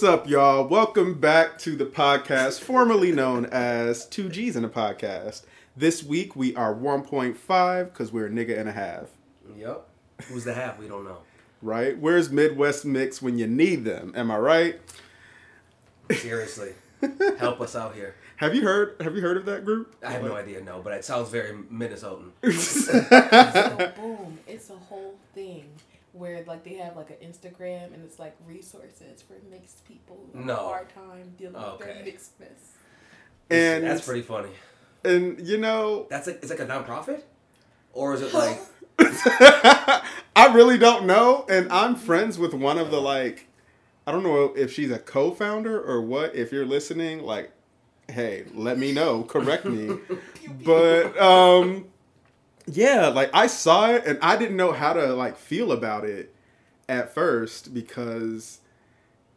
What's up, y'all? Welcome back to the podcast formerly known as Two G's in a Podcast. This week we are 1.5 because we're a nigga and a half, Yep. Who's the half? We don't know. right? Where's Midwest Mix when you need them? Am I right? Seriously. Help us out here. Have you heard? Have you heard of that group? I have no idea, no, but it sounds very Minnesotan. so boom, it's a whole thing where like they have like an Instagram and it's like resources for mixed people No. hard time dealing with their mixedness. And That's pretty funny. and you know, That's like, it's like a nonprofit? Or is it like, I really don't know, and I'm friends with one of the like, I don't know if she's a co-founder or what. If you're listening, like, hey, let me know, correct me. but um, yeah, like I saw it and I didn't know how to like feel about it at first because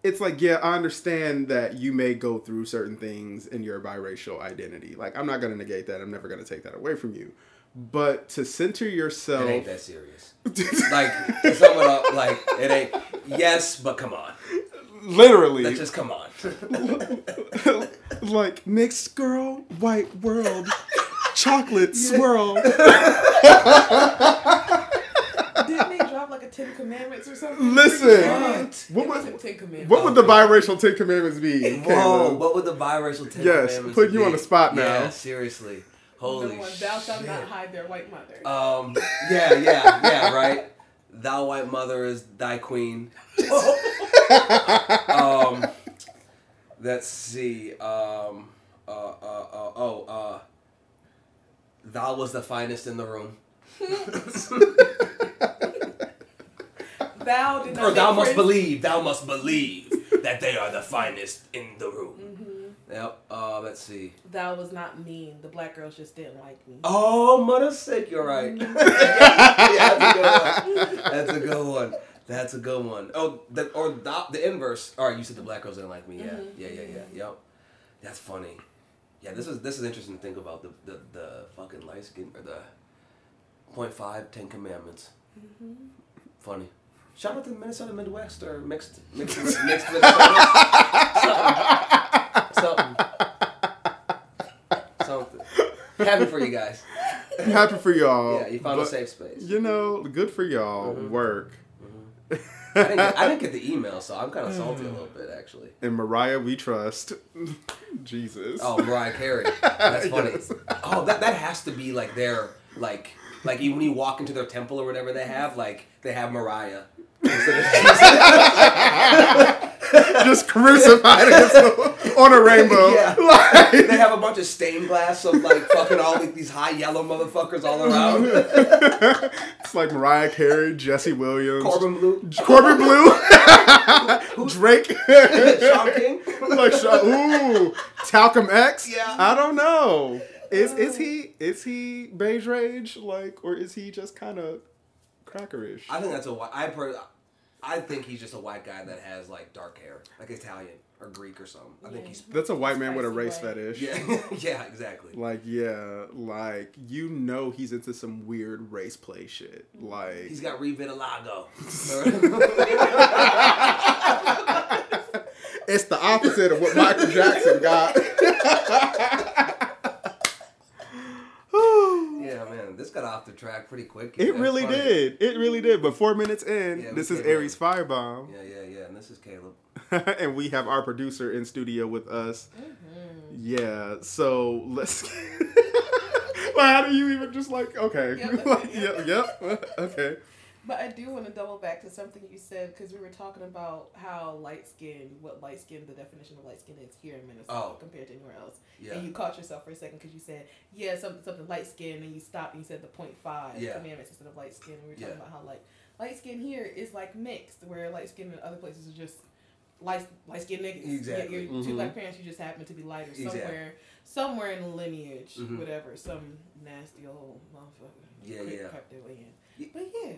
it's like yeah i understand that you may go through certain things in your biracial identity like i'm not going to negate that i'm never going to take that away from you but to center yourself it ain't that serious? Like, to sum it up, like, it ain't, yes, but come on. literally Let's just come on. like mixed girl white world chocolate swirl Didn't they drop like a Ten Commandments or something? Listen. What? What it was- wasn't Ten Commandments. what would the biracial ten commandments be Whoa, what would the biracial Ten Yes, Commandments put you be? on the spot now. Yeah, seriously. Holy Number one, thou shalt not hide their white mother. Um, yeah, yeah, yeah, right. Thou white mother is thy queen. um, let's see. Um, uh, uh, uh, oh, uh, thou was the finest in the room. thou did not Or thou must believe, thou must believe that they are the finest in the room. Mhm. Yep, uh, let's see. Thou was not mean. The black girls just didn't like me. Oh, mother's sake, you're right. yeah, that's a good one. That's a good one. That's a good one. Oh, the, or the, the inverse. All right, you said the black girls didn't like me. Yeah, Mhm. yeah, yeah, yeah. Yep. That's funny. Yeah, this is this is interesting to think about the the, the fucking light skin or the point five Ten Commandments. Funny. Shout out to Minnesota Midwest or mixed mixed mixed Minnesota. Something. Something. Something. Happy for you guys. Happy for y'all Yeah, you found a safe space. you know good for y'all Mhm. work I didn't, get, I didn't get the email, so I'm kind of salty a little bit, actually. and mariah we trust jesus Oh, Mariah Carey. That's funny. Yes. Oh, that, that has to be like their, like, like when you walk into their temple or whatever they have, like, they have Mariah. instead of Jesus. just crucified on a rainbow. Yeah. Like- they have a bunch of stained glass of, like, fucking all like, these high yellow motherfuckers all around. it's like Mariah Carey, Jesse Williams, Corbin Bleu. Corbin Bleu, Drake, Shaun King. like ooh, Talcum X. Yeah. I don't know. Is is he is he beige rage like, or is he just kind of crackerish? I think that's a. I per, I think he's just a white guy that has like dark hair, like Italian or Greek or something. I think he's. That's a white man with a race white. fetish. Yeah, yeah, exactly. Like yeah, like you know he's into some weird race play shit. Mm-hmm. Like He's got revitiligo. it's the opposite of what Michael Jackson got. Yeah, man, this got off the track pretty quick. It That's really funny. did. It really did. But four minutes in, Yeah, this is. Aries Firebomb. Yeah, yeah, yeah. And this is Caleb. and we have our producer in studio with us. Mhm. Yeah, so let's. well, how do you even just like, okay. Yep, yep, yep, okay. But I do want to double back to something you said because we were talking about how light skin, what light skin, the definition of light skin is here in Minnesota Oh. compared to anywhere else. Yeah. And you caught yourself for a second because you said, yeah, something something light skin, and you stopped and you said the point five Yeah. commandments instead of light skin. And we were talking Yeah. about how like light skin here is like mixed, where light skin in other places is just light light skin niggas. You get Exactly. your two Mhm. black parents, you just happen to be lighter Exactly. somewhere, somewhere in the lineage, Mhm. whatever. Some nasty old motherfucker. Yeah, creep yeah. crept their way in. Yeah. But yeah.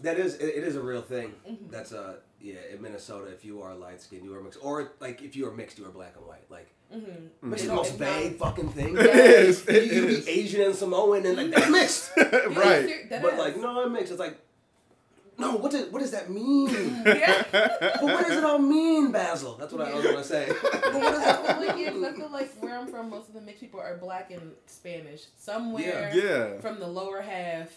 That is, it, it is a real thing. Mhm. That's a yeah, in Minnesota, if you are light skinned, you are mixed, or like if you are mixed, you are black and white. Like, Mm-hmm. which is Mhm. the most It's not- vague fucking thing. It is. You, It you is. be Asian and Samoan and like that's mixed. right. but like, no, I'm mixed. It's like, No, what does what does that mean? yeah. but what does it all mean, Basil? That's what I was gonna say. But what is that? Well, yeah, 'cause I feel like where I'm from, most of the mixed people are black and Spanish. Somewhere Yeah. from the lower half,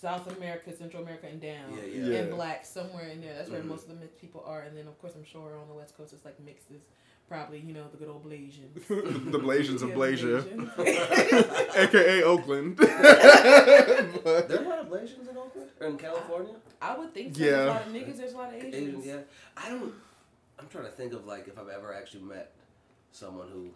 South America, Central America, and down. Yeah, yeah. Yeah. And black somewhere in there. That's where Mhm. most of the mixed people are. And then, of course, I'm sure on the West Coast, it's like mixed is probably, you know, the good old Blasians. the Blasians of Yeah, Blasia, aka Oakland. But- There are a lot of Blasians in Oakland or in California. I would think so. Yeah. There's a lot of niggas, there's a lot of Asians. Asians, yeah. I don't. I'm trying to think of like if I've ever actually met someone who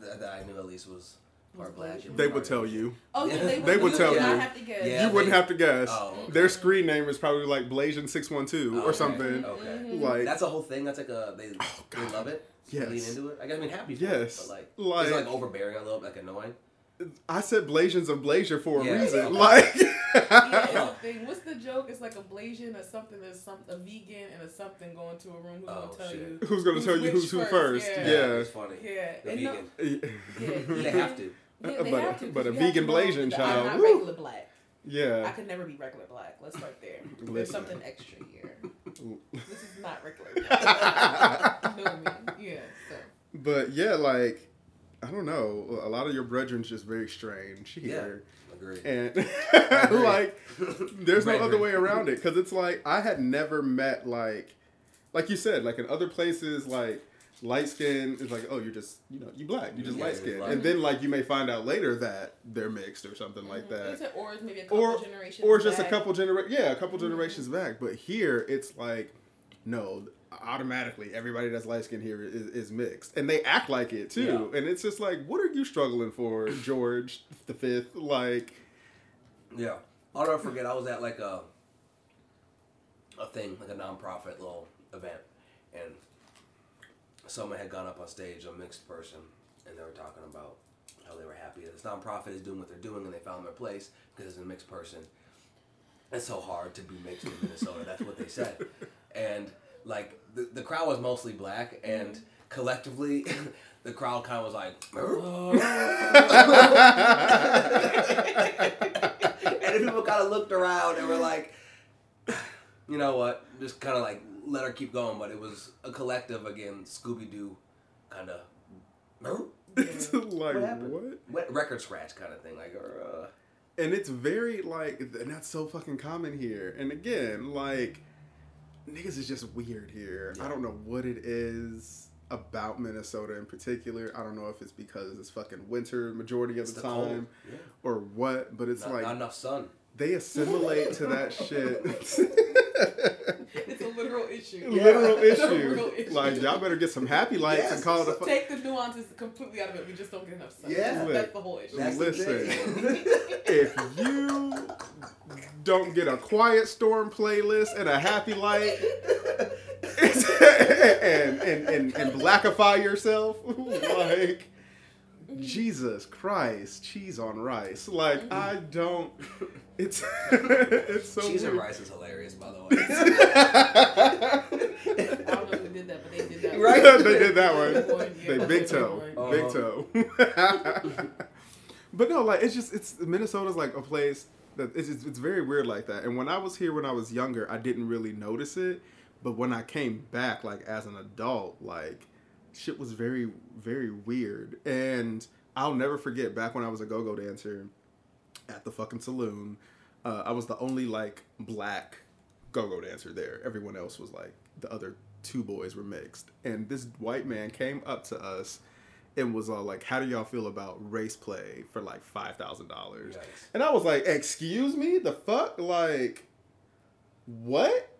that, that I knew at least was Was part black. They part would tell you. Oh, yeah, Yeah. they, They would you tell would not you. have to guess. Yeah. you wouldn't they- have to guess. Oh, okay. Their screen name is probably like Blasian six one two or something. Okay. Mhm. Like That's a whole thing. That's like a they Oh, they love it. Yes. Lean into it. I guess I mean happy. For Yes. It, but like, Like- is it like overbearing a little, like annoying. I said Blasians of Blasia for a Yeah. reason. Okay. Like yeah, thing. What's the joke? It's like a Blasian or something. There's some a vegan and a something going to a room. Who's Oh, gonna tell shit. you? who's gonna tell you who's who first? Yeah. Yeah. it's funny. Yeah, The and no, vegan. yeah, They have to. Yeah, uh, they But- have to, 'cause but a you have to vegan know Blasian child, I'm not woo. regular black. Yeah. I could never be regular black. Let's start there. There's something extra here. This is not regular. Black. you know me? Yeah. So. But yeah, like I don't know. A lot of your brethren's just very strange here. Yeah. Agreed. And agree. like there's no other way around it because it's like I had never met like like you said like in other places like light skin is like oh you're just you know you black you just Yeah, light skin and then like you may find out later that they're mixed or something like Mhm. Like I that said, or maybe a couple or generations. or just a couple genera yeah a couple Mhm. generations back but here it's like no automatically everybody that's light skinned here is, is mixed and they act like it too and it's just like what are you struggling for george the fifth like Yeah. I'll never forget. I was at like a a thing, like a nonprofit little event, and someone had gone up on stage, a mixed person, and they were talking about how they were happy that this nonprofit is doing what they're doing, and they found their place because it's a mixed person. It's so hard to be mixed in Minnesota. That's what they said, and like the the crowd was mostly black, and collectively, the crowd kind of was like. and then people kind of looked around and were like, you know what? Just kind of like let her keep going. But it was a collective again, Scooby Doo, kind of. it's like What happened? what Wet record scratch kind of thing, like or uh, and it's very like and that's so fucking common here and again like niggas is just weird here i don't know what it is about minnesota in particular i don't know if it's because it's fucking winter majority of it's the, the time. Yeah. or what but it's Not, like not enough sun. they assimilate to that shit It's a literal issue. literal issue issue. like y'all better get some happy lights Yes. and call it a fu- Take the nuances completely out of it. We just don't get enough sun. Yeah. That's the whole issue. That's Listen. the if you don't get a quiet storm playlist and a happy light and, and, and, and blackify yourself like jesus christ cheese on rice like i don't it's it's so Cheese and weird. rice is hilarious, by the way. I don't know who did that, but they did that. Right? they did that one Yeah, they big toe big Uh-huh. toe but no like it's just it's minnesota's like a place that it's, it's it's very weird like that and when i was here when i was younger i didn't really notice it but when i came back like as an adult like shit was very very weird. And i'll never forget back when i was a go-go dancer at the fucking saloon uh, i was the only like black go-go dancer there. Everyone else was like the other two boys were mixed. And this white man came up to us and was all like how do y'all feel about race play for like $5000 and i was like excuse me? The fuck? Like what?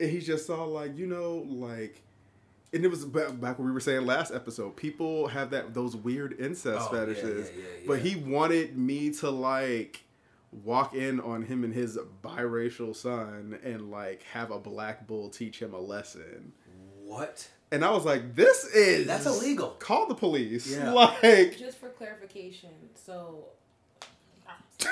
And he just saw like you know like and it was back, back when we were saying last episode people have that those weird incest Oh, yeah, fetishes yeah, yeah, but he wanted me to like walk in on him and his biracial son and like have a black bull teach him a lesson What? and i was like this is That's illegal. call the police Yeah. like Just for clarification, so yes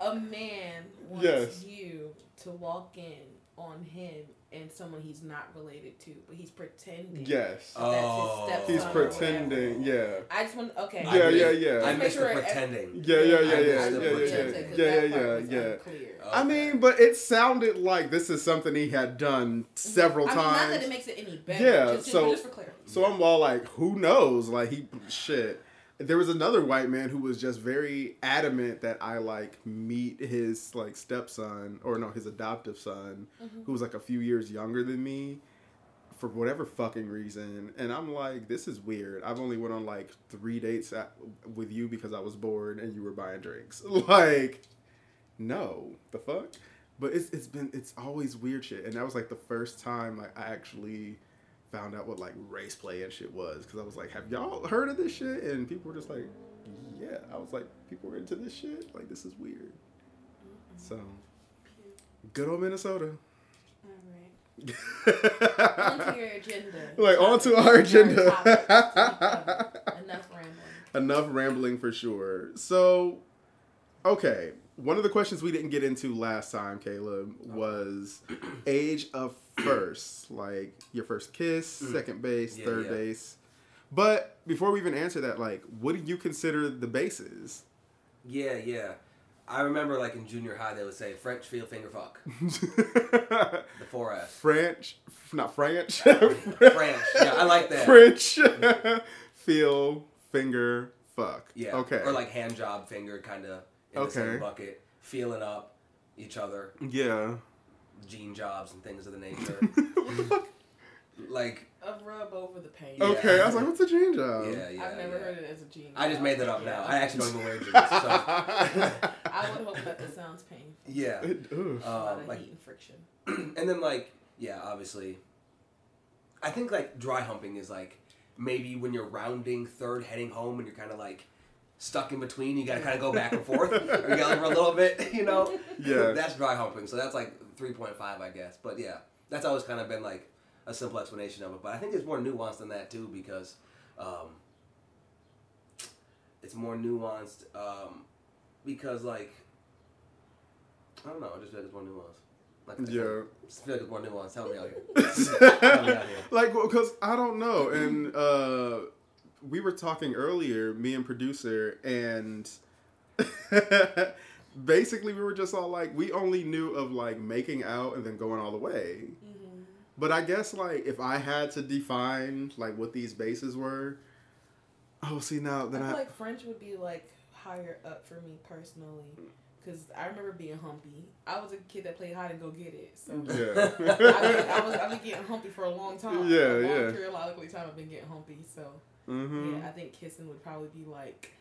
a man wants Yes. you to walk in on him and someone he's not related to, but he's pretending. Yes. that that's his Oh. He's pretending. Yeah. I just want okay. Yeah, yeah, yeah. I Just missed make the sure ev- pretending. Yeah, yeah, yeah, I yeah, yeah, yeah, pretending. yeah, 'cause yeah, yeah, yeah. unclear. I mean, but it sounded like this is something he had done several I mean, not that it makes it any better. Yeah, just, so- just for clarity. So I'm all like, who knows? Like he shit. There was another white man who was just very adamant that I like meet his like stepson or no, his adoptive son, Mm-hmm. who was like a few years younger than me, for whatever fucking reason. And I'm like, this is weird. I've only went on like three dates at, with you because I was bored and you were buying drinks. Like, no, the fuck. But it's it's been it's always weird shit, and that was like the first time like I actually found out what like race play and shit was because I was like, have y'all heard of this shit? And people were just like, yeah. I was like, people were into this shit. Like this is weird. So, good old Minnesota. All right. Onto your agenda. Like, onto our agenda. Topic to be covered. Enough rambling. Enough rambling for sure. So, okay. One of the questions we didn't get into last time, Caleb, was age of first. Like your first kiss, mm. second base, Yeah, third yeah. base. But before we even answer that, like, what do you consider the bases? Yeah, yeah. I remember like in junior high they would say French feel finger fuck. The four S. French, not French. French. Yeah, I like that. French. Mm. Feel, finger, fuck. Yeah. Okay. Or like hand job finger kind of in the Okay. same bucket, feeling up each other, Yeah. Gene jobs and things of the nature. what the fuck? like A rub over the pain. Yeah. Okay, I was like, what's a dream job? yeah, yeah. I've never yeah. heard it as a gene. I just made that up Yeah. now. I actually don't even wear jeans. So I would hope that this sounds painful. yeah. Ugh. a lot Um, of like heat and friction. and then like yeah obviously i think like dry humping is like maybe when you're rounding third heading home and you're kind of like stuck in between you gotta kind of go back and forth you gotta for a little bit you know Yeah. that's dry humping so that's like 3.5 i guess but yeah that's always kind of been like a simple explanation of it but i think it's more nuanced than that too because um, it's more nuanced um, because like i don't know i just feel like it's more nuanced like, I feel- Yeah. just feel like it's more nuanced. Help me out here. Help me out here. like, because I don't know. And uh, we were talking earlier, me and producer, and basically we were just all like, we only knew of like making out and then going all the way. Mm-hmm. But I guess like if I had to define like what these bases were, oh, see now I then feel I, like French would be like higher up for me personally. Because I remember being humpy. I was a kid that played hide and go get it. So yeah, I, I was I've been getting humpy for a long time. Yeah, a long yeah. Periodically time I've been getting humpy. So hmm yeah, I think kissing would probably be like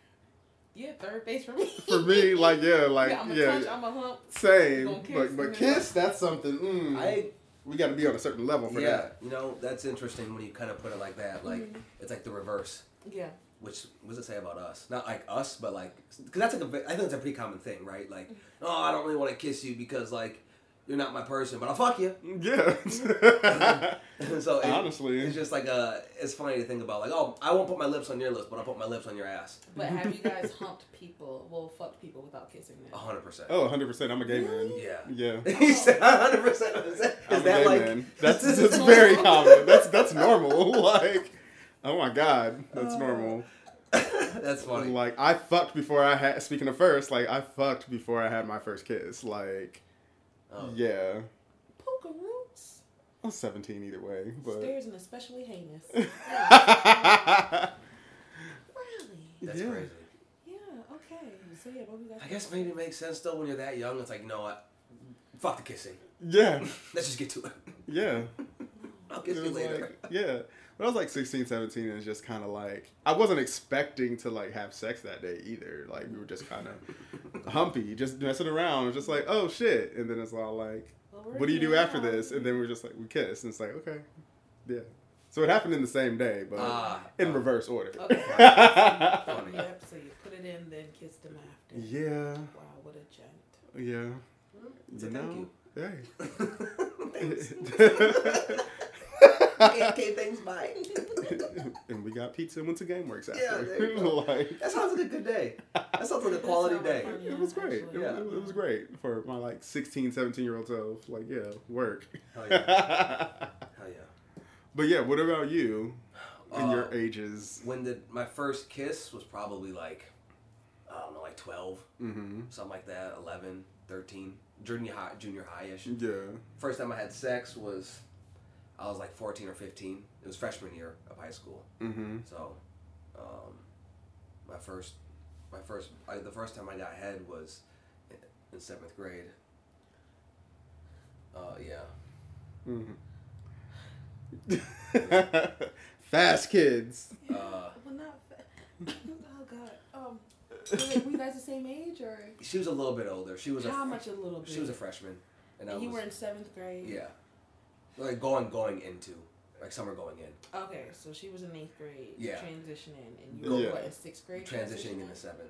yeah third base for me. for me, like yeah, like yeah, I'm a yeah, touch, I'm a hump. same. Kiss But but and then- kiss, that's something. Mm, I we got to be on a certain level for yeah, that. you know that's interesting when you kind of put it like that. Like Mhm. it's like the reverse. Yeah. Which what does it say about us? Not like us, but like because that's like a ve- I think it's a pretty common thing, right? Like oh, I don't really want to kiss you because like you're not my person, but I'll fuck you. Yeah. so it- Honestly. it's just like uh it's funny to think about. Like oh, I won't put my lips on your lips, but I'll put my lips on your ass. But have you guys humped people? Well, fucked people without kissing A them? hundred percent. oh, 100 percent. I'm a gay man. Yeah. Yeah. he said hundred percent. Is that, I'm is a that gay like man. That's that's very common. That's that's normal. Like, oh my god, that's normal. that's funny. Like I fucked before I had. Speaking of first, like I fucked before I had my first kiss. Like, Oh. yeah, Poker roots. I was 17 either way, but. Stairs and especially heinous. really? That's Yeah. crazy. Yeah. Okay. So yeah, what we got? I guess maybe it makes sense though when you're that young. It's like you know what, fuck the kissing. yeah, Let's just get to it. yeah. I'll kiss It you later. like, yeah. But I was like 16, 17, and it's just kind of like I wasn't expecting to like have sex that day either. Like we were just kind of humpy, just messing around. It was just like, oh shit, and then it's all like, Well, what do you do here after now. this? And then we're just like, we kiss, and it's like, okay, yeah. So it happened in the same day, but Ah, in reverse order. Okay. Funny. Yep. So you put it in, then kissed them after. yeah, Wow, what a gent. yeah. So You thank know, you. hey. Thanks. can't, can't things by. and we got pizza and went to GameWorks after. Yeah, there you go. like, That sounds like a good day. That sounds like a quality day. fun. it was great. It, Actually, yeah. it, it was great for my like 16, 17 year old self. Like, yeah, work. Hell yeah. Hell yeah. but yeah, what about you in your Uh, ages? When did my first kiss was probably like, I don't know, like 12, Mm-hmm. something like that, 11, 13, junior high, junior high-ish. Yeah. First time I had sex was, I was like 14 or 15. It was freshman year of high school. Mm-hmm. So, um, my first, my first, I, the first time I got head was in, in seventh grade. Uh, yeah. Mm-hmm. Fast kids. Uh, Well, not. fa- Oh God. Um, were were you guys the same age or she was a little bit older. She was a how fr- much a little bit? She was a freshman, and, I And you was were in seventh grade. yeah, like going going into like summer going in, Okay, so she was in eighth grade. Yeah. Transitioning, and you were Yeah. what in sixth grade? transitioning into seventh.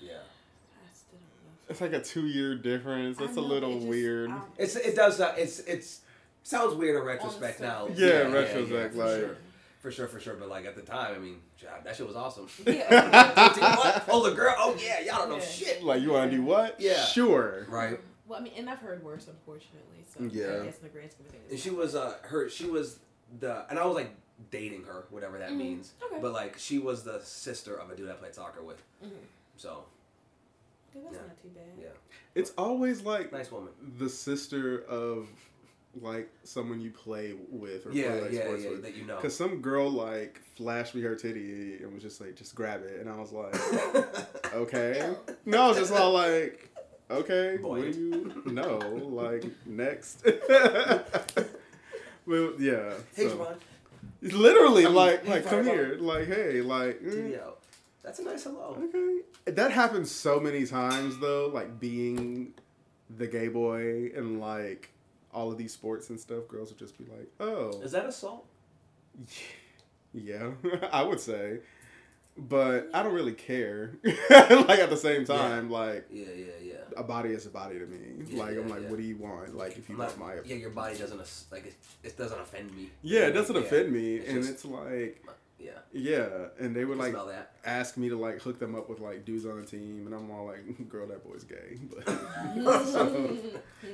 Yeah, I still don't know. It's like a two year difference. I That's a know, little it just- weird. um, it's it does uh, it's it's sounds weird in retrospect now. surface. Yeah, in retrospect, for like- sure. For sure, for sure, but like at the time, I mean, God, that shit was awesome. Yeah. what? Oh, the girl? Oh yeah, y'all don't know Yeah. shit. like, you want to do what? Yeah. Sure. Right. Well, I mean, and I've heard worse, unfortunately. So Yeah. I guess in the grand scheme of things. And she was uh her she was the and I was like dating her, whatever that Mhm. means. Okay. But like she was the sister of a dude I played soccer with. Mhm. So Yeah, that's Yeah. not too bad. yeah, It's always like nice woman. the sister of like someone you play with or Yeah, play like yeah, sports yeah. with. That you know. Because some girl like flashed me her titty and was just like, just grab it, and I was like, okay. No, I was just all like, okay, what Buoyant. do you know? Like next. well, yeah. hey, so- Javon, Literally, I mean, like, hey, like, come here, like, hey, like, mm. That's a nice hello. okay. That happens so many times though, like being the gay boy and like all of these sports and stuff. Girls would just be like, oh, Is that assault? yeah, I would say, but I don't really care. like at the same time, like Yeah, yeah, yeah. a body is a body to me. Yeah, like I'm like, yeah. what do you want? Like if you I'm want not- my yeah, your body doesn't like it, it doesn't offend me. yeah, it doesn't Yeah. offend me, It's and just- it's like Yeah, yeah, and they would like ask me to like hook them up with like dudes on the team, and I'm all like, girl, that boy's gay. But so,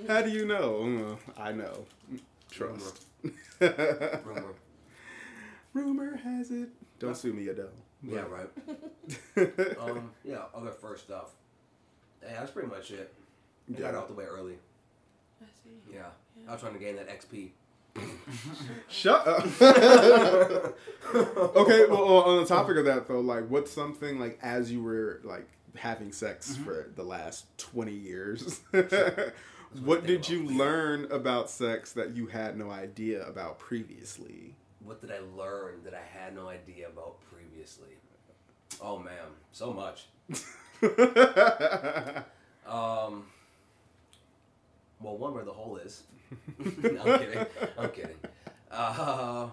how do you know? Uh, I know. Trust. Rumor. Rumor has it. Don't sue me, Adele. Yeah, right. Um, yeah, other first stuff. Yeah, that's pretty much it. I got Yeah. out the way early. I see. Yeah. I was trying to gain that XP. Shut up. okay, well, well, on the topic of that though, like, what's something like as you were like having sex Mm-hmm. for the last twenty years? what what did you about. learn about sex that you had no idea about previously? What did I learn that I had no idea about previously? Oh man, so much. Um, well, one where the hole is. I'm kidding. I'm kidding. Uh,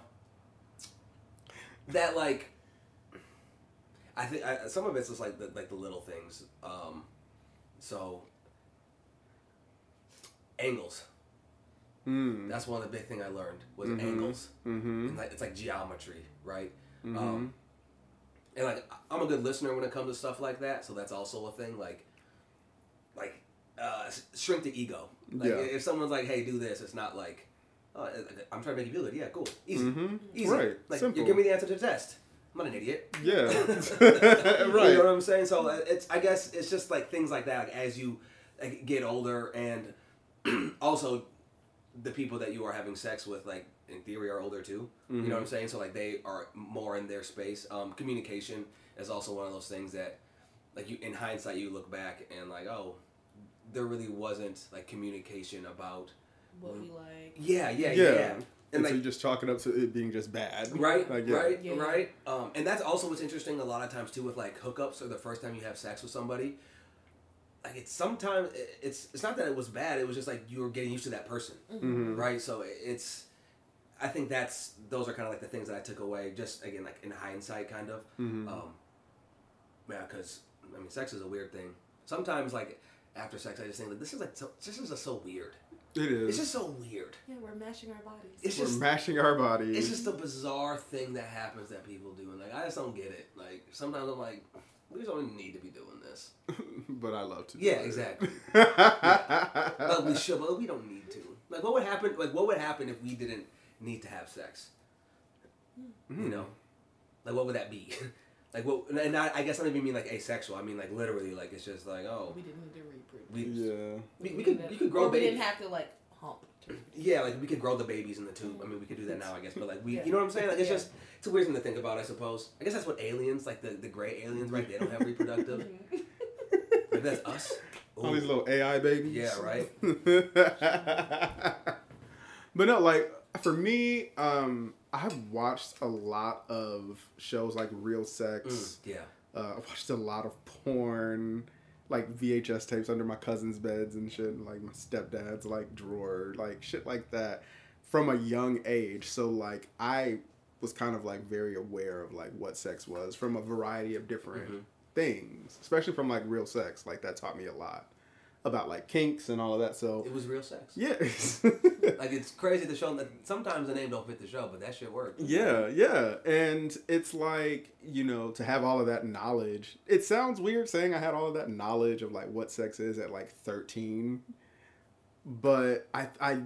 that like, I think I, some of it's just like the like the little things. Um, so angles. Mm. That's one of the big thing I learned was Mhm. angles. Mm-hmm. And like it's like geometry, right? Mhm. Um, and like I'm a good listener when it comes to stuff like that, so that's also a thing. Like, like uh, shrink the ego. Like Yeah. if someone's like, "Hey, do this," it's not like, oh, I'm trying to make you feel good. Yeah, cool, easy, Mm-hmm. easy. Right. Like Simple. you give me the answer to the test. I'm not an idiot. Yeah. Right. You know what I'm saying? So uh, it's I guess it's just like things like that. Like as you like, get older, and also the people that you are having sex with, like in theory, are older too. You know what I'm saying? So like they are more in their space. Um, communication is also one of those things that, like you in hindsight, you look back and like, oh, there really wasn't like communication about. What we like. Yeah, yeah, Yeah. yeah. And, And so like you just chalk it up to it being just bad. Right, Like, yeah. right, Yeah. right. Um, and that's also what's interesting a lot of times too with like hookups or the first time you have sex with somebody. Like it's sometimes it's it's not that it was bad. It was just like you were getting used to that person, Mhm. right? So it's. I think that's those are kind of like the things that I took away. Just again, like in hindsight, kind of. Mhm. Um, yeah, because I mean, sex is a weird thing. Sometimes, like after sex, I just think like this is like so, this is just so weird. It is. It's just so weird. Yeah, we're mashing our bodies. It's We're just mashing our bodies. it's just a bizarre thing that happens that people do, and like I just don't get it. Like sometimes I'm like, we just don't need to be doing this. but I love to. Yeah, it. exactly. But we should, but we don't need to. Like, what would happen? Like, what would happen if we didn't need to have sex? Hmm. You know, like what would that be? like what? And not, I guess I don't even mean like asexual. I mean like literally, like it's just like oh, we didn't need to reproduce. we Yeah. we, we could we could grow or we babies. didn't have to like hump. To Yeah, like we could grow the babies in the tube. I mean, we could do that now, I guess. But like we, Yeah. you know what I'm saying? Like it's Yeah. just it's a weird thing to think about, I suppose. I guess that's what aliens, like the the gray aliens, right? They don't have reproductive. Maybe that's us. All these little AI babies. Yeah, right. but no, like for me, um, I've watched a lot of shows like Real Sex. Mm, yeah. Uh, I watched a lot of porn, like VHS tapes under my cousin's beds and shit, like my stepdad's like drawer, like shit like that, from a young age. So like I was kind of like very aware of like what sex was from a variety of different Mhm. things, especially from like real sex. Like that taught me a lot about like kinks and all of that. So It was real sex. yeah. Like it's crazy to show that sometimes the name don't fit the show, but that shit worked. Yeah, yeah. And it's like, you know, to have all of that knowledge. It sounds weird saying I had all of that knowledge of like what sex is at like 13. But I I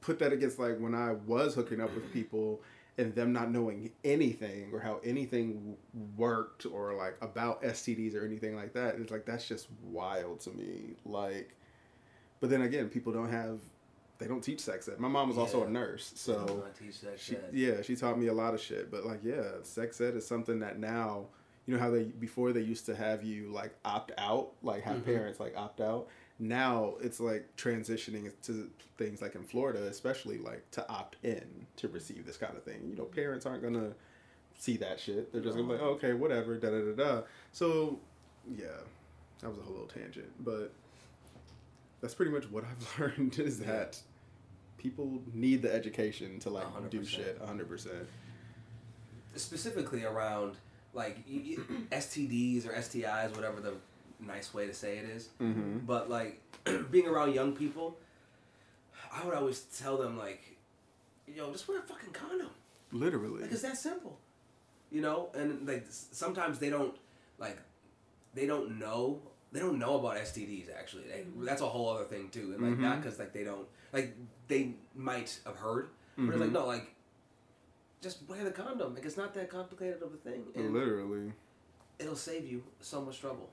put that against like when I was hooking up with people and them not knowing anything or how anything worked or like about STDs or anything like that. It's like that's just wild to me. Like but then again, people don't have they don't teach sex ed. My mom was also a nurse, so she, yeah, she taught me a lot of shit. But like, yeah, sex ed is something that now, you know how they before they used to have you like opt out, like have Mhm. parents like opt out. Now it's like transitioning to things like in Florida, especially like to opt in to receive this kind of thing. You know, parents aren't gonna see that shit. They're just gonna be like, okay, whatever, da da da da. So, yeah, that was a whole little tangent, but that's pretty much what I've learned is that people need the education to like do 100%. shit 100% Specifically around like y- y- STDs or STIs, whatever the nice way to say it is. mm-hmm. But like being around young people, I would always tell them like, yo, just wear a fucking condom. literally Like it's that simple, you know. And like sometimes they don't like they don't know they don't know about STDs actually. Like, that's a whole other thing too. And like not Mhm. because like they don't like they might have heard, but it's like Mhm. no like just wear the condom. Like it's not that complicated of a thing, and literally it'll save you so much trouble.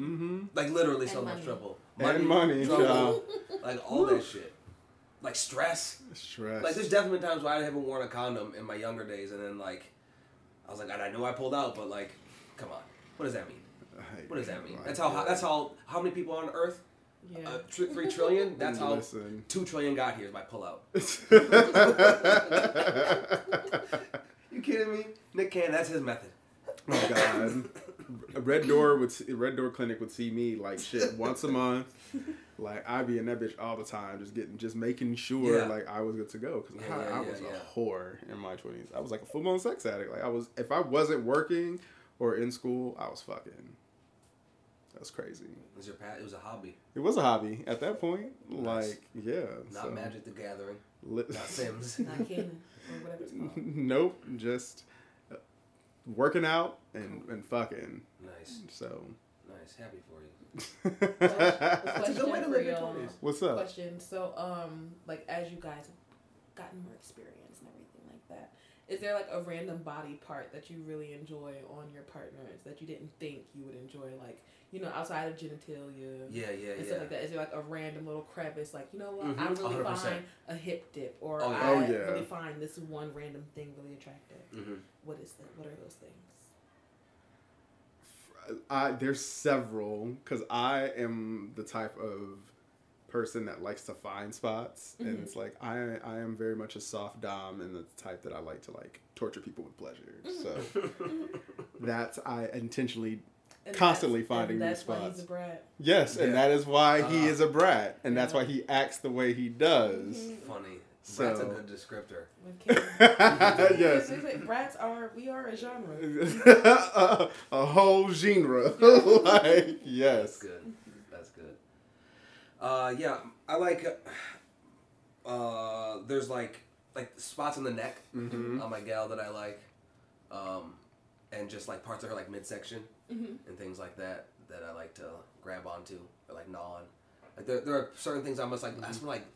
Mm-hmm Like literally And so much money. trouble. And money, trouble, child. like all that shit. Like stress. stress Like there's definitely times where I haven't worn a condom in my younger days, and then like I was like, and I knew I pulled out, but like, come on, what does that mean? What does that mean? That's how that's how how many people on Earth? Yeah. Uh, tr- three trillion. That's how Listen. two trillion got here is by pull out. You kidding me? Nick Cannon, that's his method. oh God. Red Door would see, Red Door Clinic would see me like shit once a month. Like I'd be in that bitch all the time, just getting, just making sure Yeah. like I was good to go because Yeah, I, yeah, I was yeah. a whore in my twenties. I was like a full blown sex addict. Like I was, if I wasn't working or in school, I was fucking. That's crazy. It was your pat. It was a hobby, It was a hobby at that point. Nice. Like yeah, not so- Magic the Gathering, Li- not Sims. Not Canaan or whatever it's called. nope, just working out and and fucking. nice, So. nice. Happy for you. Question good way to live your 20s. What's up? Question. So, um, like as you guys have gotten more experience and everything like that, is there like a random body part that you really enjoy on your partners that you didn't think you would enjoy, like you know, outside of genitalia? Yeah, yeah, And yeah. stuff like that. Is there like a random little crevice, like you know what? Mhm, I really 100%. find a hip dip, or Oh, yeah. I Oh, yeah. really find this one random thing really attractive. hmm What is that? What are those things? I there's several because I am the type of person that likes to find spots, and Mhm. it's like I I am very much a soft dom and the type that I like to like torture people with pleasure. So that's I intentionally And Constantly that's- finding and these that's why spots. he's a brat. yes, and that is why he Uh-huh. is a brat, and that's why he acts the way he does. Mhm. Funny. So- That's a good descriptor. When Kim- yes. It's like, brats are we are a genre. a, a whole genre. like yes. That's yes. good. That's good. Uh, yeah, I like. Uh, there's like like spots in the neck Mhm. on my gal that I like, um, and just like parts of her like midsection Mhm. and things like that that I like to grab onto or like gnaw on. Like there, there are certain things I'm just like I just want like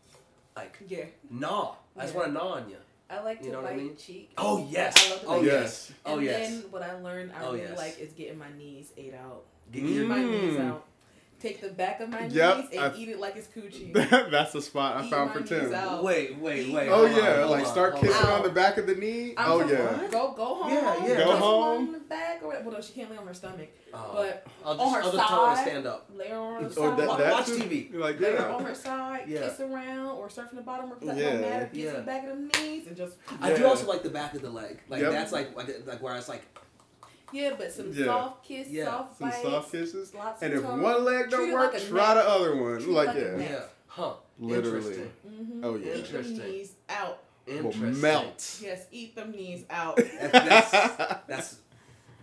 like Yeah. gnaw. I just Yeah. want to gnaw on you. I like to You know what I bite mean? cheek. Oh, yes. I love to Oh, bite yes. cheek. Oh, and yes. then what I learned I Oh, really yes. like is getting my knees ate out. Get Mm. My knees out. Take the back of my Yep, knees and I- eat it like it's coochie. That's the spot I Eat found my for knees Tim. out. Wait, wait, wait. Oh hold on, yeah, hold like on, start kissing on. on the back of the knee. I'm oh from- yeah. Go go home. Yeah, yeah. Kiss Go her home. on the back or whatever. Well, no, she can't lay on her stomach. Oh. But I'll just, on her I'll just tell her to side. stand up. lay her on her Or side. that, Watch- watch. TV. Like lay her yeah. on her side, Yeah. kiss around, or surfing the bottom, or that Yeah. don't matter. Kiss Yeah. the back of them knees and just I do also like the back of the leg. Like Yep. that's like like like where it's like yeah, but some Yeah. soft kiss, Yeah. soft Some bites, soft kisses. lots And of if tongue. one leg don't Treat work, like try neck. the other one. Treat Like like yeah. yeah, huh? Literally. Interesting. Mm-hmm. Oh, yeah. Eat them Interesting. knees out. Will melt. Yes, eat them knees out. That's that's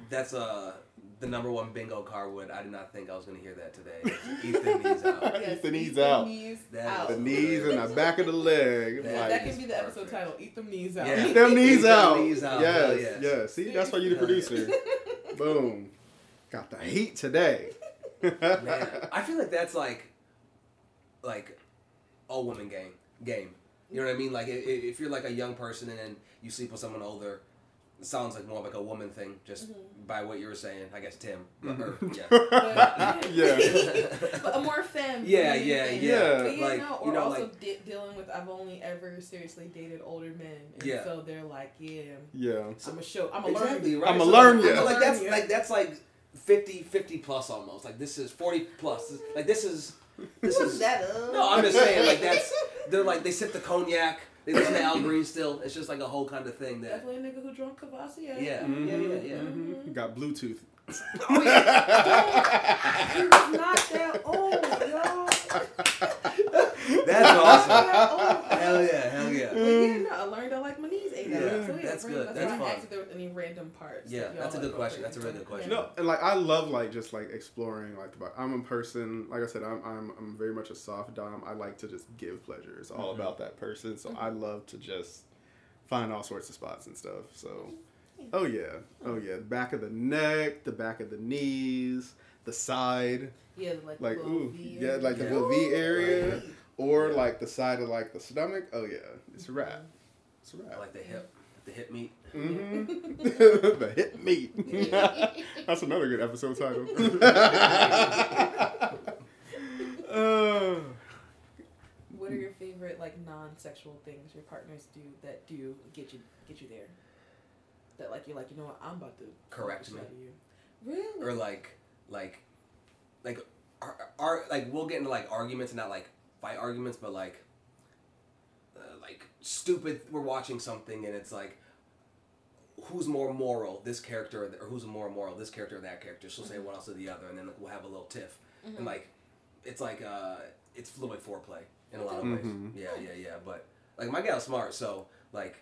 that's uh the number one bingo card word. I did not think I was gonna hear that today. Eat the knees out. yes, the knees eat them out. Knees That out. the knees and the back of the leg. That- like, that can be the Perfect. episode title. Eat them knees out. Yeah. Eat them knees Eat them out. knees out. Yes, yes. yes. See, that's why you're the producer. Boom. Got the heat today. Man, I feel like that's like like all woman game game. You know what I mean? Like i- i- if you're like a young person and then you sleep with someone older, sounds like more like a woman thing. Just Mhm. by what you were saying, I guess Tim. Or, Mhm. yeah. But- yeah. but a more femme. Yeah, feminine yeah, thing. yeah. But yeah, Like, no, you know, also like- de- dealing with I've only ever seriously dated older men, and Yeah. so they're like, yeah, yeah. So, I'm a show, I'm a exactly learn. right. I'ma So, learn like, ya. Like that's Learn like that's like 50, 50 plus almost. Like this is forty plus. Like this is this What's is that? Uh? No, I'm just saying, like that's they're like they sip the cognac, they listen to Al Green still. It's just like a whole kind of thing that Definitely a nigga who drunk Courvoisier. yeah, yeah, Mhm, yeah, yeah. mhm. Got Bluetooth. Oh yeah. He was not that old, y'all. That's awesome. Hell yeah, hell yeah. But yeah, no, I learned I like my knees ate out. Yeah, so yeah, that's good. much That's why I fun. asked if there was any random parts. Yeah, that that's a good like question. That's a really good anything. question. No, and like I love like just like exploring like about. I'm a person like I said I'm I'm I'm very much a soft dom. I like to just give pleasure. It's all Mhm. about that person. So Mhm. I love to just find all sorts of spots and stuff. So oh yeah, oh yeah, back of the neck, the back of the knees, the side, Yeah, like like little ooh, V yeah, like the Yeah. little V area, Right. Or Yeah. like the side of like the stomach. Oh yeah, it's a wrap. It's a wrap. like the hip, the hip meat. hmm the hip meat. Yeah. That's another good episode title. uh, What are your favorite like non-sexual things your partners do that do get you get you there? That like you're like you know what I'm about to Correct me. you. Really? or like like like are, are like we'll get into like arguments and not like fight arguments but like uh, like stupid we're watching something and it's like who's more moral this character or, the, or who's more moral this character or that character she'll say one else or the other and then like, we'll have a little tiff Mhm. and like it's like uh it's a little bit foreplay in a lot of ways yeah yeah yeah but like my gal's smart so like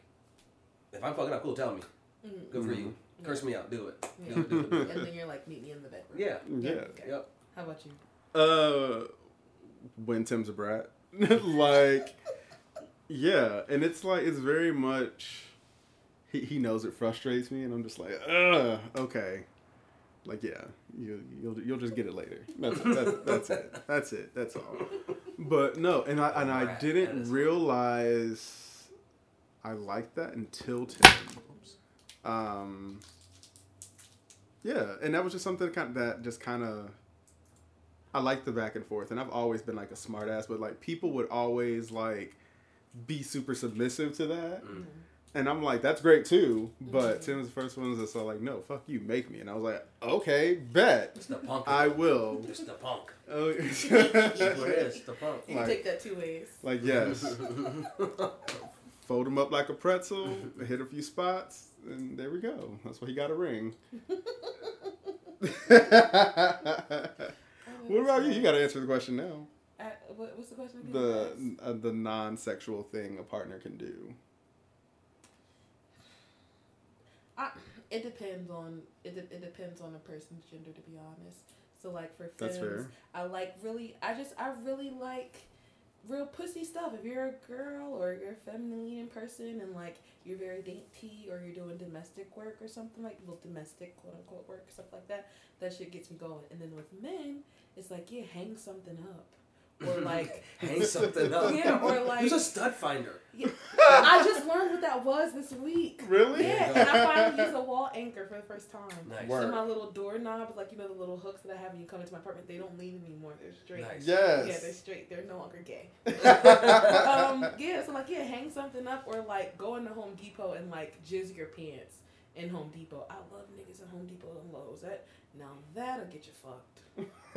if i'm fucking up cool tell me Mhm. good for you curse me out do it Yeah. do it, do it, do it. and then you're like meet me in the bedroom. yeah yeah. Okay. yep How about you? Uh, when Tim's a brat, like, yeah, and it's like it's very much. He he knows it frustrates me, and I'm just like, ugh, okay, like yeah, you you'll you'll just get it later. That's that's, that's it. That's it. That's all. But no, and I and I didn't realize I liked that until Tim. Um, yeah, and that was just something kind that just kind of I like the back and forth, and I've always been like a smart ass, but like people would always like be super submissive to that, Mm. and I'm like, that's great too. But Mhm. Tim's the first one that's all like, no, fuck you, make me, and I was like, okay, bet, It's the punk. I will. It's the punk. Oh, That's what it is. The punk. You Like- can take that two ways. like yes, fold him up like a pretzel, hit a few spots, and there we go. That's why he got a ring. What about you? You got to answer the question now. Uh, what, what's the question again? The uh, the non-sexual thing a partner can do. I, it depends on it. It depends on the person's gender, to be honest. So like for films. I like really. I just I really like real pussy stuff. If you're a girl or you're a feminine leaning person and like you're very dainty or you're doing domestic work or something like well domestic quote unquote work stuff like that, that shit gets me going. And then with men, it's like yeah, hang something up. Or like hang something up. Yeah, or like- use a stud finder. Yeah, I just learned what that was this week. Really? Yeah, and I finally used a wall anchor for the first time. Nice. Word. So my little doorknobs, like you know the little hooks that I have when you come into my apartment, they don't lean anymore. They're straight. Nice. Yes. Yeah, they're straight. They're no longer gay. um, yeah, so like yeah, hang something up or like go into Home Depot and like jizz your pants in Home Depot. I love niggas in Home Depot and Lowe's. That now that'll get you fucked.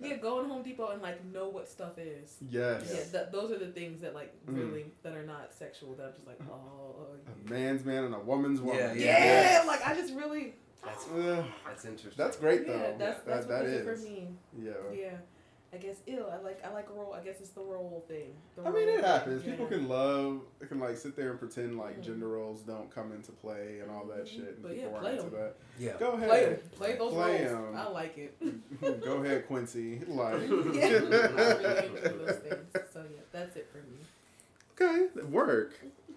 yeah, go in Home Depot and like know what stuff is. yes. Yeah, th- those are the things that like Mm. really that are not sexual. That I'm just like, oh, A man's man and a woman's woman. Yeah, yeah, yeah. like I just really. That's Ugh, that's interesting. that's great though. Yeah, that's that's that what it is. for me. Yeah. Yeah, I guess ill. I like I like a role. I guess it's the role thing. The I mean, role it happens. thing, People yeah. can love, they can like sit there and pretend like Mhm. gender roles don't come into play and all that Mhm. shit. And But people yeah, aren't play into 'em. that. yeah. Go ahead. play ahead. 'em. play those Play roles. 'em. I like it. Go ahead, Quincy. Like, yeah, I really those things. So yeah, that's it for me. okay, work.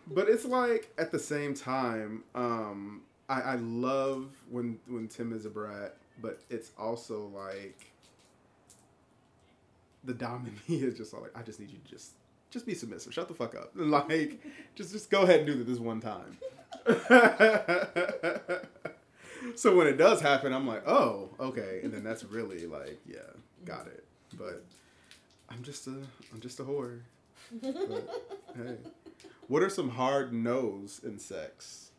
But it's like at the same time, um, I, I love when when Tim is a brat, but it's also like the dom in me is just like I just need you to just just be submissive. Shut the fuck up. Like just just go ahead and do this one time. so when it does happen, I'm like, oh, okay, and then that's really like, yeah, got it. But I'm just a I'm just a whore. But, hey, what are some hard no's in sex?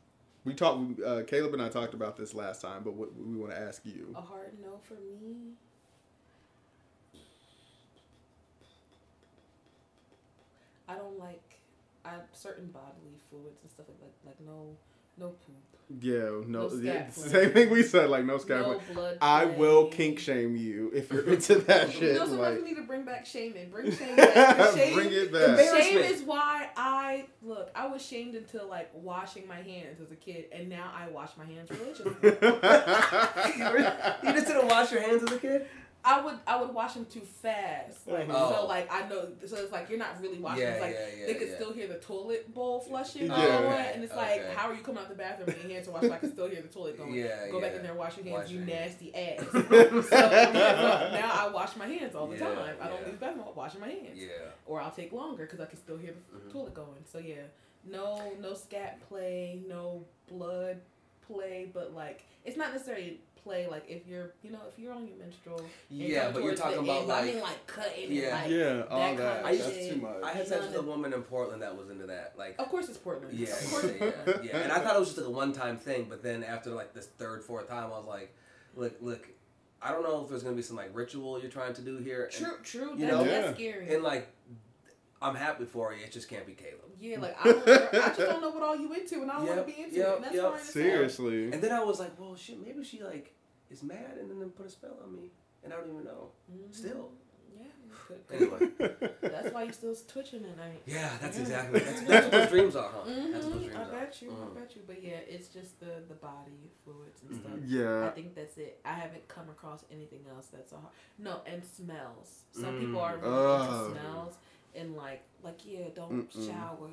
We talked. Uh, Caleb and I talked about this last time, but what we want to ask you. A hard no for me. I don't like I certain bodily fluids and stuff like that. Like no, no poop, Yeah, no, No yeah, same thing we said. Like no scat. no blood. I play. will kink shame you if you're into that You shit. know, sometimes like, we need to bring back shaming. Bring shame back. 'cause Shame, bring it back. Shame is why I look. I was shamed until like washing my hands as a kid, and now I wash my hands religiously. you just didn't wash your hands as a kid. I would I would wash them too fast, like Mhm. so. Oh. Like I know, so it's like you're not really washing. Yeah, it's like yeah, yeah, they could yeah. still hear the toilet bowl flushing. Yeah. all the Okay, and it's like, okay. how are you coming out the bathroom with your hands to wash? So I can still hear the toilet going. Yeah, Go back in there, wash your hands, Wash you your hands. nasty ass. so, yeah, so now I wash my hands all the Yeah, time. I don't yeah. leave the bathroom washing my hands. Yeah. Or I'll take longer because I can still hear the Mhm. toilet going. So yeah, no no scat play, no blood play, but like it's not necessarily play like if you're you know if you're on your menstrual. Yeah, come but you're talking about end, like I mean like cutting Yeah. like yeah, all that that. kind of That's shit. too much. I had sex with a woman in Portland that was into that. Like Of course it's Portland. Yeah, Of course. yeah, yeah, yeah. And I thought it was just like a one time thing, but then after like this third, fourth time, I was like, look, look, I don't know if there's gonna be some like ritual you're trying to do here. And- True, true. You That, know? that's scary. And, like, I'm happy for you. It just can't be Caleb. Yeah, like I don't, I just don't know what all you into, and I don't Yep, want to be into yep, it. And that's yep. fine. as hell. Seriously. And then I was like, well, shit, maybe she like is mad and then put a spell on me, and I don't even know. Mhm. Still. Yeah. Good, good. Anyway, That's why you're still twitching at night. yeah, that's Yeah. exactly that's, that's what those dreams are, huh? hmm That's what those dreams I are. bet you. Mm. I bet you. But yeah, it's just the the body fluids and stuff. Yeah. I think that's it. I haven't come across anything else that's a hard. No, and smells. Some Mm. people are really Ugh. into smells and like like yeah, don't Mm-mm. shower,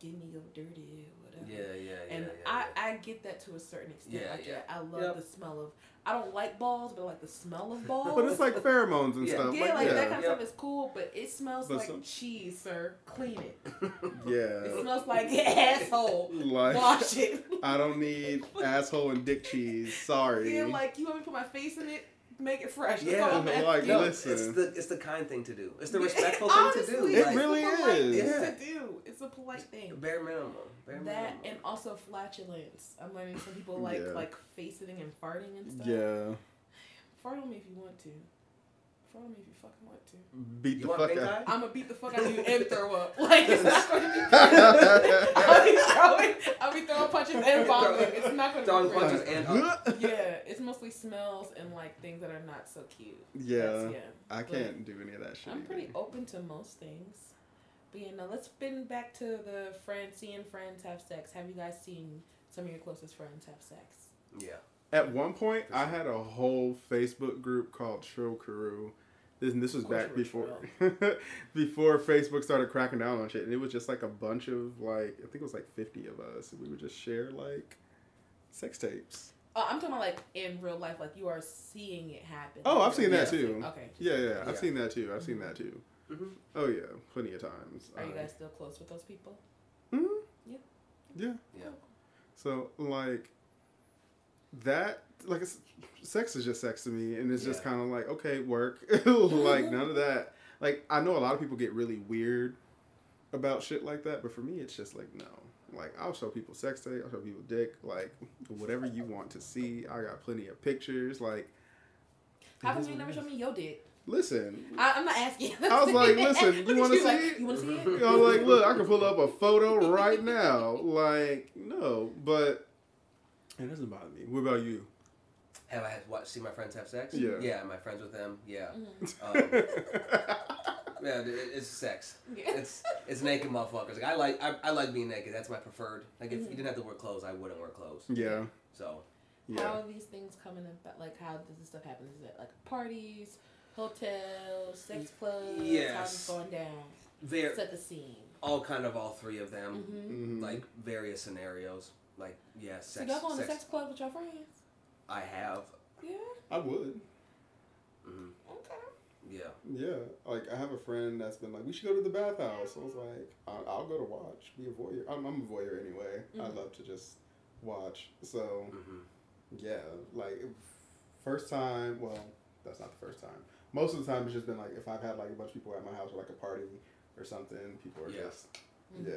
give me your dirty whatever. Yeah, yeah, yeah. And yeah, I, yeah. I get that to a certain extent. Yeah, like, yeah. I love Yep. the smell of. I don't like balls, but I like the smell of balls. But it's like pheromones and Yeah. stuff. yeah, like, like yeah. that kind of Yep. stuff is cool, but it smells But like some- cheese, sir. Clean it. yeah. It smells like asshole. Like Wash it. I don't need asshole and dick cheese. Sorry. Yeah, like you want me to put my face in it, make it fresh. That's Yeah, all I'm asking. like, no, listen. it's the it's the kind thing to do. It's the Yeah, respectful thing to do. It Like, really it's a polite is. thing Yeah. to do. It's a polite thing. bare minimum. Bare That minimum. and also flatulence. I'm learning some people like Yeah. like face sitting and farting and stuff. yeah. Fart on me if you want to. Fart on me if you fucking want to. Beat You the fuck pink out. eye? I'm gonna beat the fuck out of you and throw up. Like it's not going to be. I'll be throwing. I'll be throwing punches and vomiting. It's not going to Throwing be great. punches and. Yeah, it's mostly smells and like things that are not so cute. Yeah. That's- yeah. I But can't do any of that shit. I'm either. pretty open to most things. But yeah, no, let's spin back to the friends, seeing friends have sex. Have you guys seen some of your closest friends have sex? Yeah. At one point, I had a whole Facebook group called Trill Crew. This, and this was back before before Facebook started cracking down on shit. And it was just like a bunch of like I think it was like fifty of us. And we would just share like sex tapes. Oh, I'm talking about like in real life, like you are seeing it happen. Oh, I've seen Yeah. that too. Okay. Yeah, yeah, I've seen that too. I've seen that too. hmm Oh yeah, plenty of times. Are you Uh, guys still close with those people? mhm. Yeah. Yeah. Yeah. So like that like it's, sex is just sex to me and it's just kind of like okay work. Like none of that. Like I know a lot of people get really weird about shit like that but for me it's just like no. Like I'll show people sex tape I'll show people dick like whatever you want to see. I got plenty of pictures like How come you never it showed me your dick? listen. I, I'm not asking. I was like, listen, you wanna see like, it? You want to see it? you know like look I can pull up a photo right now. Like no but it doesn't bother me. What about you Have I had watched see my friends have sex? Yeah. Yeah, my friends with them. Yeah. Mhm. Um, yeah, it- it's sex. Yeah. It's it's naked motherfuckers. Like I like I, I like being naked. That's my preferred. Like if Mhm. you didn't have to wear clothes, I wouldn't wear clothes. yeah So yeah How are these things coming about? Like, how does this stuff happen? Is it like parties, hotels, sex clubs? How's Yes. it going down? there Set the scene. all kind of all three of them. Mm-hmm. Mhm. Like various scenarios. Like yeah, So sex. y'all go to sex. sex club with your friends? I have. Yeah. I would. hmm Okay. Yeah. Yeah, like I have a friend that's been like, we should go to the bathhouse. I was like, I'll, I'll go to watch, be a voyeur. I'm, I'm a voyeur anyway. I Mhm. love to just watch. So hmm yeah, like first time. Well, that's not the first time. Most of the time, it's just been like if I've had like a bunch of people at my house or like a party or something. People are Yeah. just yeah.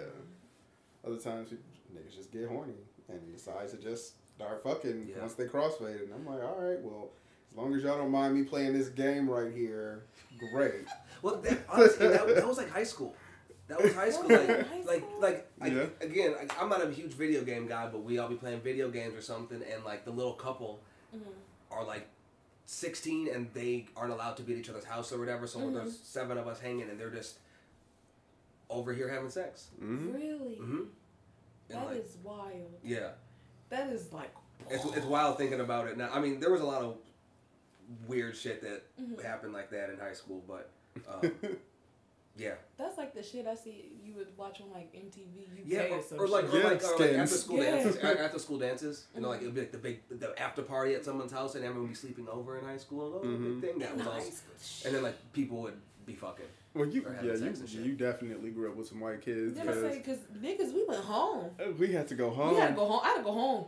Other times, people- niggas just get horny and decide to just start fucking Yeah. once they crossfade. And I'm like, all right, well, as long as y'all don't mind me playing this game right here, great. Well, that, honestly, that, that was like high school. That was high school. Like, High like, school? like, I, Yeah. again, I, I'm not a huge video game guy, but we all be playing video games or something, and like the little couple Mm-hmm. are like 16 and they aren't allowed to be at each other's house or whatever. So Mhm. there's seven of us hanging, and they're just over here having sex. Mm-hmm. Really? hmm And That like, is wild. yeah, That is like. it's it's wild thinking about it now. I mean, there was a lot of weird shit that Mhm. happened like that in high school, but um, yeah. That's like the shit I see you would watch on like MTV UK Yeah, or, or, some or like, shit. or like, or like after school Yeah. dances. After school dances, you know, like Mhm. it would be like the big the after party at someone's house, and everyone would be sleeping over in high school. And, oh, Mhm. big thing that In was high awesome. school. And then like people would be fucking. Well, you Or yeah, sex and shit. you, you definitely grew up with some white kids Then I say, because cause niggas, we went home. we had to go home. We had to go home. I had to go home.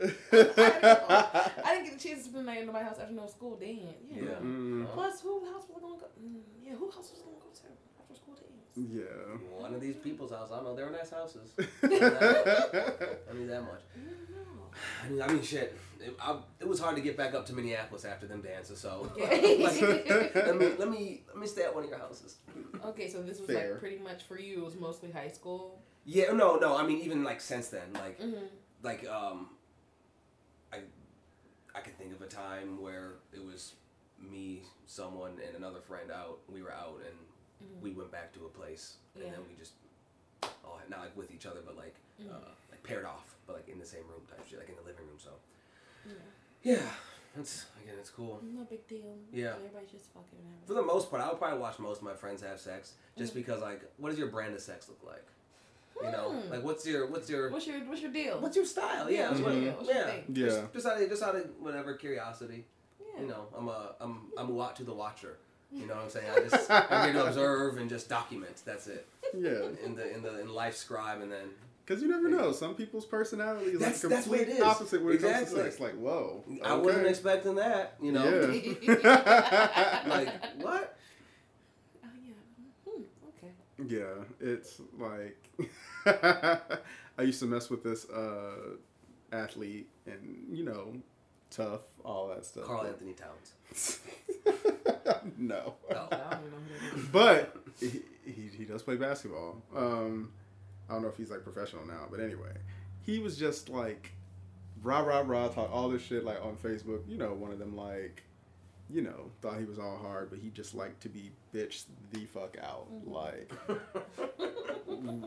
I didn't get a chance to spend the night in my house after no school then. Yeah. Yeah. Mm, Plus, who house was gonna go? Mm, yeah, who house was gonna go to after school dance? yeah. One of these people's house. I don't know. They were nice houses. I mean that much. I don't know. I mean, I mean shit. It, I, it was hard to get back up to Minneapolis after them dances. So like, let me let me let me stay at one of your houses. Okay, so this was Fair. like pretty much for you. It was mostly high school. Yeah. No. No. I mean, even like since then, like Mm-hmm. like um I I can think of a time where it was me, someone, and another friend out. We were out and Mhm. we went back to a place, and Yeah. then we just all not like with each other, but like Mhm. uh, like paired off, but like in the same room type shit, like in the living room. So Yeah. yeah, it's again, it's cool. No big deal. Yeah. Everybody's just fucking and For the most part, I would probably watch most of my friends have sex, just Mhm. because like, what does your brand of sex look like? You know, Hmm. like what's your what's your What's your What's your deal? what's your style? Yeah, what's what- your deal? What's your yeah. thing? Yeah. Just, just out of just out of whatever curiosity. Yeah. You know, I'm a I'm I'm a lot to the watcher. You know what I'm saying? I just I'm here to observe and just document. That's it. Yeah. In the in the in life scribe and then Because you never know. Some people's personality is That's- like that's what complete it is. opposite when it comes to sex. Like, whoa. I wasn't expecting that. You know, Yeah. like what? Oh yeah. Hmm. Okay. Yeah, it's like I used to mess with this uh, athlete, and you know, tough, all that stuff. Karl-Anthony Towns. no, No. I don't know who that is. but he, he he does play basketball. Um, I don't know if he's like professional now, but anyway, he was just like rah rah rah talk all this shit like on Facebook. You know, one of them like. You know, thought he was all hard, but he just liked to be bitched the fuck out. Mhm. Like,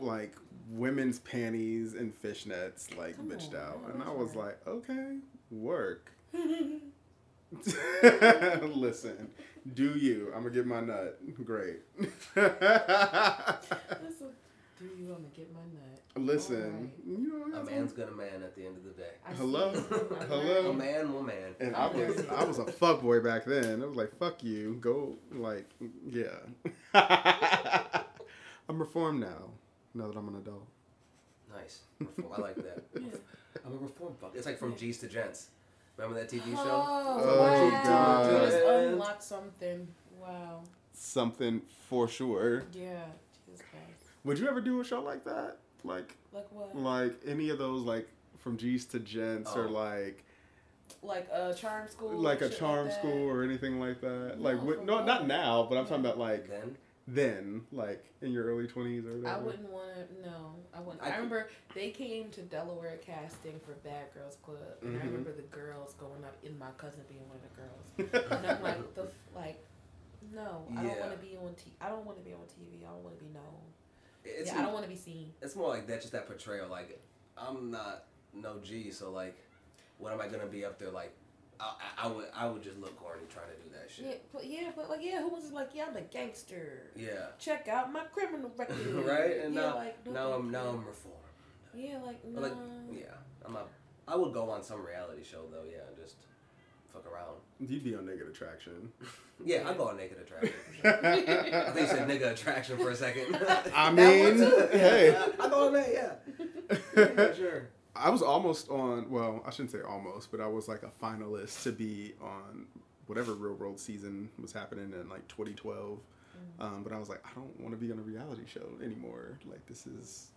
like women's panties and fishnets like Come bitched on, out and i was right. like okay work Listen, do you? I'm gonna get my nut. Great. That's what do you want to get my nut? Listen, you know, A man's gonna man at the end of the day. I Hello? Hello? A man will man. and I was. I was a fuck boy back then. I was like, fuck you, go like yeah. I'm reformed now. Now that I'm an adult. Nice. Reform. I like that. Yeah. I'm a reform fuck. It's like from G's to Gents. Remember that TV show? Oh, Oh, wow. God. You just unlocked something. Wow. Something for sure. Yeah. Jesus Christ. Would you ever do a show like that? Like Like what? like any of those like from G's to Gents or Oh. like Like a charm school. like a charm that? school or anything like that. No, like with, for no, not now, but I'm talking about like Then then, like in your early twenties or whatever. I wouldn't want to. No, I wouldn't. I I, could- remember they came to Delaware casting for Bad Girls Club, and I Mhm. remember the girls going up in my cousin being one of the girls, and I'm like, the like, no, I don't want to be on t. I don't want to be on TV. I don't want to be known. It's yeah, I don't want to be seen. it's more like that, just that portrayal. Like I'm not no G, so like, what am I gonna be up there like? I, I, I would I would just look corny trying to do that shit. Yeah, but yeah, but like, yeah, who was like, yeah, I'm a gangster. Yeah. Check out my criminal record. right? And yeah, now like, no, now I'm now. I'm reformed. Yeah, like no. Like yeah, I'm not. I would go on some reality show though. Yeah, just fuck around. You'd be on Naked Attraction. Yeah, I'd go on Naked Attraction. I I think you said nigga attraction for a second. I mean, one too. hey. I go on that. Yeah. yeah sure. I was almost on. Well, I shouldn't say almost, but I was like a finalist to be on whatever Real World season was happening in like 2012. Um, but I was like, I don't want to be on a reality show anymore. Like this is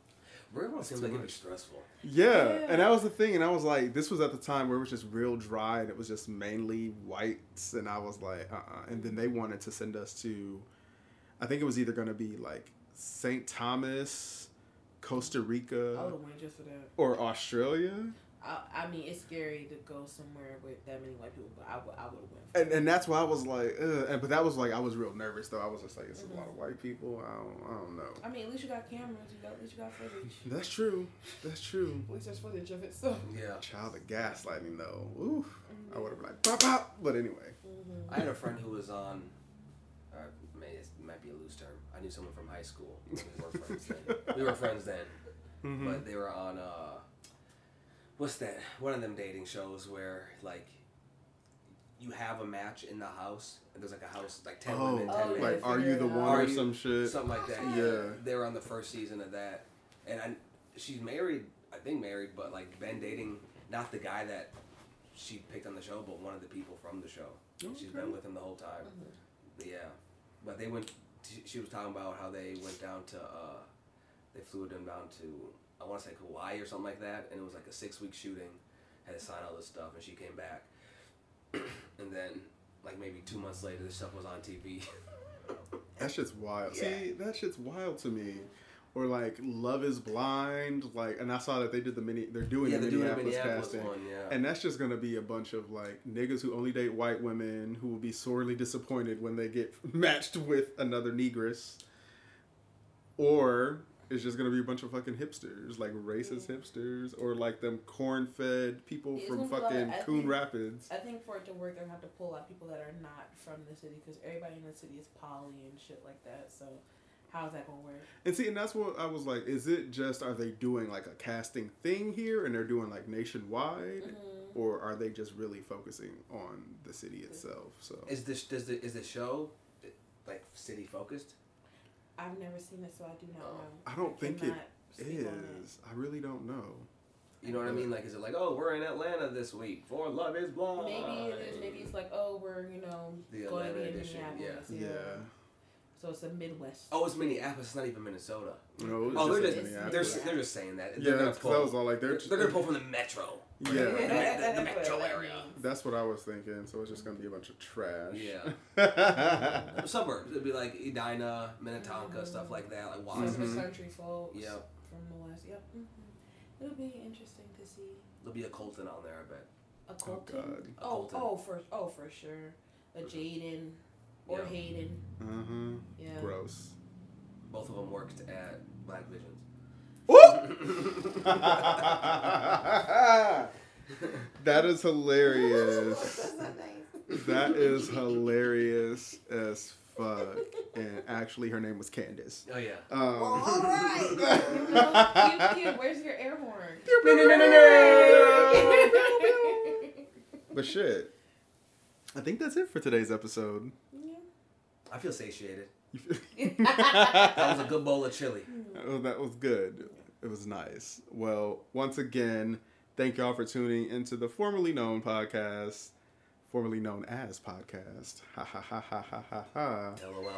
Real world seems like it'd be stressful. Yeah, Yeah. and that was the thing, and I was like, this was at the time where it was just real dry, and it was just mainly whites, and I was like, uh, uh and then they wanted to send us to, I think it was either going to be like St. Thomas, Costa I would Rica, have went just for that. or Australia, I, I mean, it's scary to go somewhere with that many white people, but I would I would have went. and and that's why I was like, Ugh. and but that was like I was real nervous though. I was just like, it's a lot of white people. I don't, I don't know. I mean, at least you got cameras. You got at least you got footage. That's true. That's true. At least there's footage of it. So. Yeah. Child of gaslighting though. Ooh, I would have been like, pop, pop. But anyway. Mm-hmm. I had a friend who was on. Or may it might be a loose term. I knew someone from high school. We were friends then. We were friends then, Mhm. but they were on. uh What's that? One of them dating shows where like. You have a match in the house, and there's like a house, like ten Oh, women, ten Oh, men. yeah. like, are you the one out. or you- some shit? something like that. Yeah. they were on the first season of that, and I, she's married. I think married, but like been dating not the guy that she picked on the show, but one of the people from the show. And She's Okay. been with him the whole time. Yeah, but they went. She, she was talking about how they went down to. uh They flew them down to I want to say Hawaii or something like that, and it was like a six week shooting. Had to sign all this stuff, and she came back, and then like maybe two months later, this stuff was on TV. That shit's wild. Yeah. See, that shit's wild to me. Or like Love Is Blind, like, and I saw that they did the mini. They're doing yeah, the they're doing Minneapolis, Minneapolis casting, one. Yeah. and that's just gonna be a bunch of like niggas who only date white women who will be sorely disappointed when they get matched with another negress. Or it's just gonna be a bunch of fucking hipsters, like racist hipsters, or like them corn-fed people It's from gonna be like- fucking I Coon think- Rapids. I think for it to work, they're gonna have to pull out people that are not from the city because everybody in the city is poly and shit like that. So, how's that gonna work? And see, and that's what I was like. Is it just are they doing like a casting thing here, and they're doing like nationwide, Mhm. or are they just really focusing on the city itself? So Is this does the is the show like city focused? I've never seen it, so I do not Oh. know. I don't think it cannot speak on is. I really don't know. You know what I mean? Like, is it like, oh, we're in Atlanta this week for Love Is Blind? Maybe it is. Maybe it's like, oh, we're you know The going to Atlanta be in edition, Minneapolis. Yeah. So it's a Midwest. Oh, it's Minneapolis. It's not even Minnesota. No, it's Oh, they're just just in they're, Minneapolis. they're just saying that. yeah, They're gonna pull. that was all like they're They're, just, they're gonna pull from the metro. Yeah. the- the That's metro area. That's what I was thinking. So it's just gonna be a bunch of trash. Yeah. Suburbs. It'd be like Edina, Minnetonka, stuff like that, like Some of Watson. the country folks. Yep. From the west. Yep. hmm It'll be interesting to see There'll be a Colton on there, I bet. a Oh, Colton. God. A Oh, Colton. oh, for oh for sure, a Jaden or Yeah. Hayden. Huh. Yeah. Gross. Both of them worked at Black Visions. That is hilarious. That's not nice. That is hilarious as fuck. And actually, her name was Candace. Oh yeah. Um, Well, all right. Cute, cute. Where's your air horn? but shit, I think that's it for today's episode. I feel satiated. That was a good bowl of chili. Oh, that was good. It was nice. Well, once again, thank y'all for tuning into the formerly known podcast, formerly known as podcast. Ha ha ha ha ha ha ha. LOL.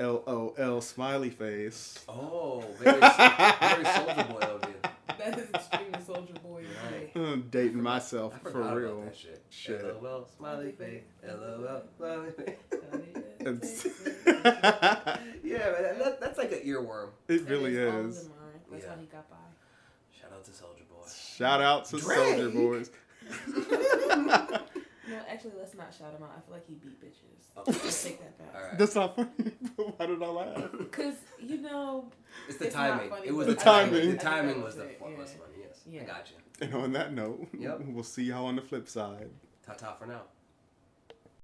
L O L smiley face. Oh, very, very Soulja Boy of you. That is extremely Soulja Boy. Right. I'm dating myself I for real. about that shit. Shit. LOL, smiley face. LOL, smiley face. It's- Yeah, but that, that's like an earworm. it really All of is. Them are. That's Yeah. how he got by. Shout out to Soulja Boy. Shout out to Soulja Boys. No, actually, let's not shout him out. I feel like he beat bitches. Okay. Let's take that back. All right. That's not funny. Why did I laugh? Cause you know, It's the It's not timing. funny, It was the I timing. The timing that was the was it, yeah. was funny. Yes, Yeah. I got you. And on that note, Yep. we'll see y'all on the flip side. Ta ta for now.